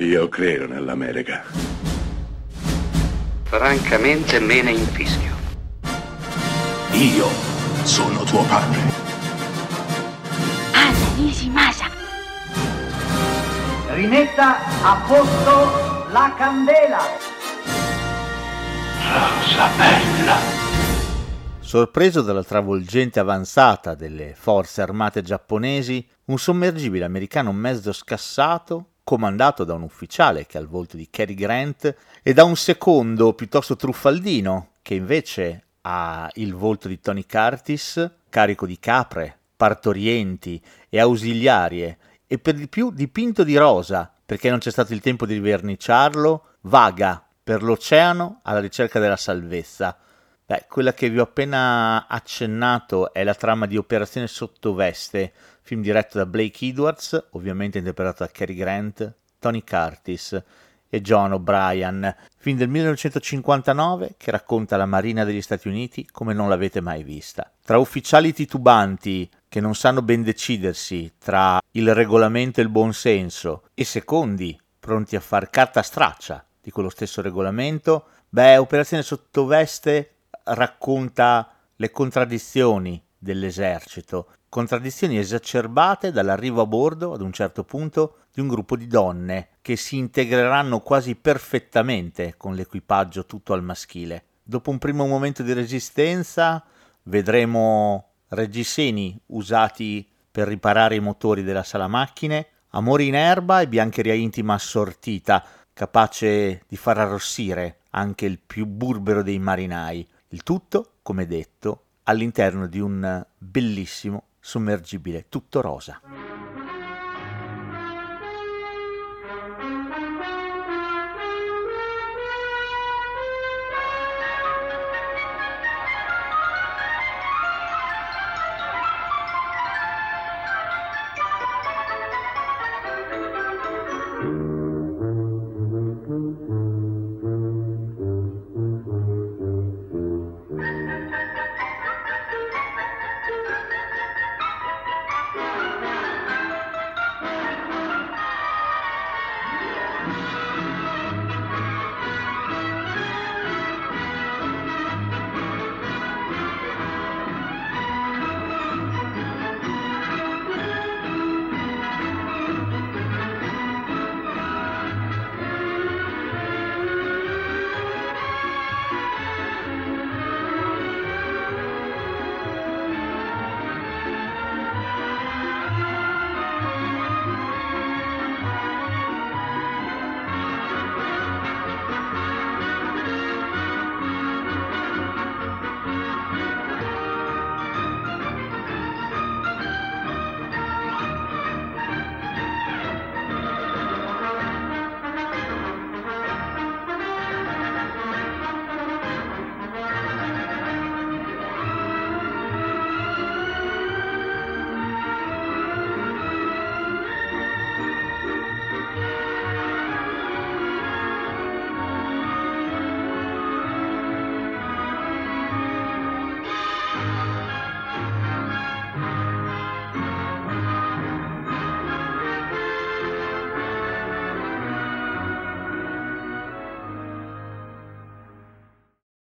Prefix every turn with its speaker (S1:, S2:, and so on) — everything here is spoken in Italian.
S1: Io credo nell'America.
S2: Francamente me ne infischio.
S3: Io sono tuo padre.
S4: Anna Nishimasa.
S5: Rimetta a posto la candela.
S1: Rosa bella.
S6: Sorpreso dalla travolgente avanzata delle forze armate giapponesi, un sommergibile americano mezzo scassato, comandato da un ufficiale che ha il volto di Cary Grant e da un secondo piuttosto truffaldino che invece ha il volto di Tony Curtis, carico di capre, partorienti e ausiliarie e per di più dipinto di rosa perché non c'è stato il tempo di verniciarlo, vaga per l'oceano alla ricerca della salvezza. Beh, quella che vi ho appena accennato è la trama di Operazione Sottoveste, film diretto da Blake Edwards, ovviamente interpretato da Cary Grant, Tony Curtis e John O'Brien, film del 1959 che racconta la Marina degli Stati Uniti come non l'avete mai vista. Tra ufficiali titubanti che non sanno ben decidersi tra il regolamento e il buonsenso e secondi pronti a far carta straccia di quello stesso regolamento, beh, Operazione Sottoveste racconta le contraddizioni dell'esercito, contraddizioni esacerbate dall'arrivo a bordo, ad un certo punto, di un gruppo di donne che si integreranno quasi perfettamente con l'equipaggio tutto al maschile. Dopo un primo momento di resistenza vedremo reggiseni usati per riparare i motori della sala macchine, amori in erba e biancheria intima assortita, capace di far arrossire anche il più burbero dei marinai. Il tutto, come detto, all'interno di un bellissimo sommergibile tutto rosa.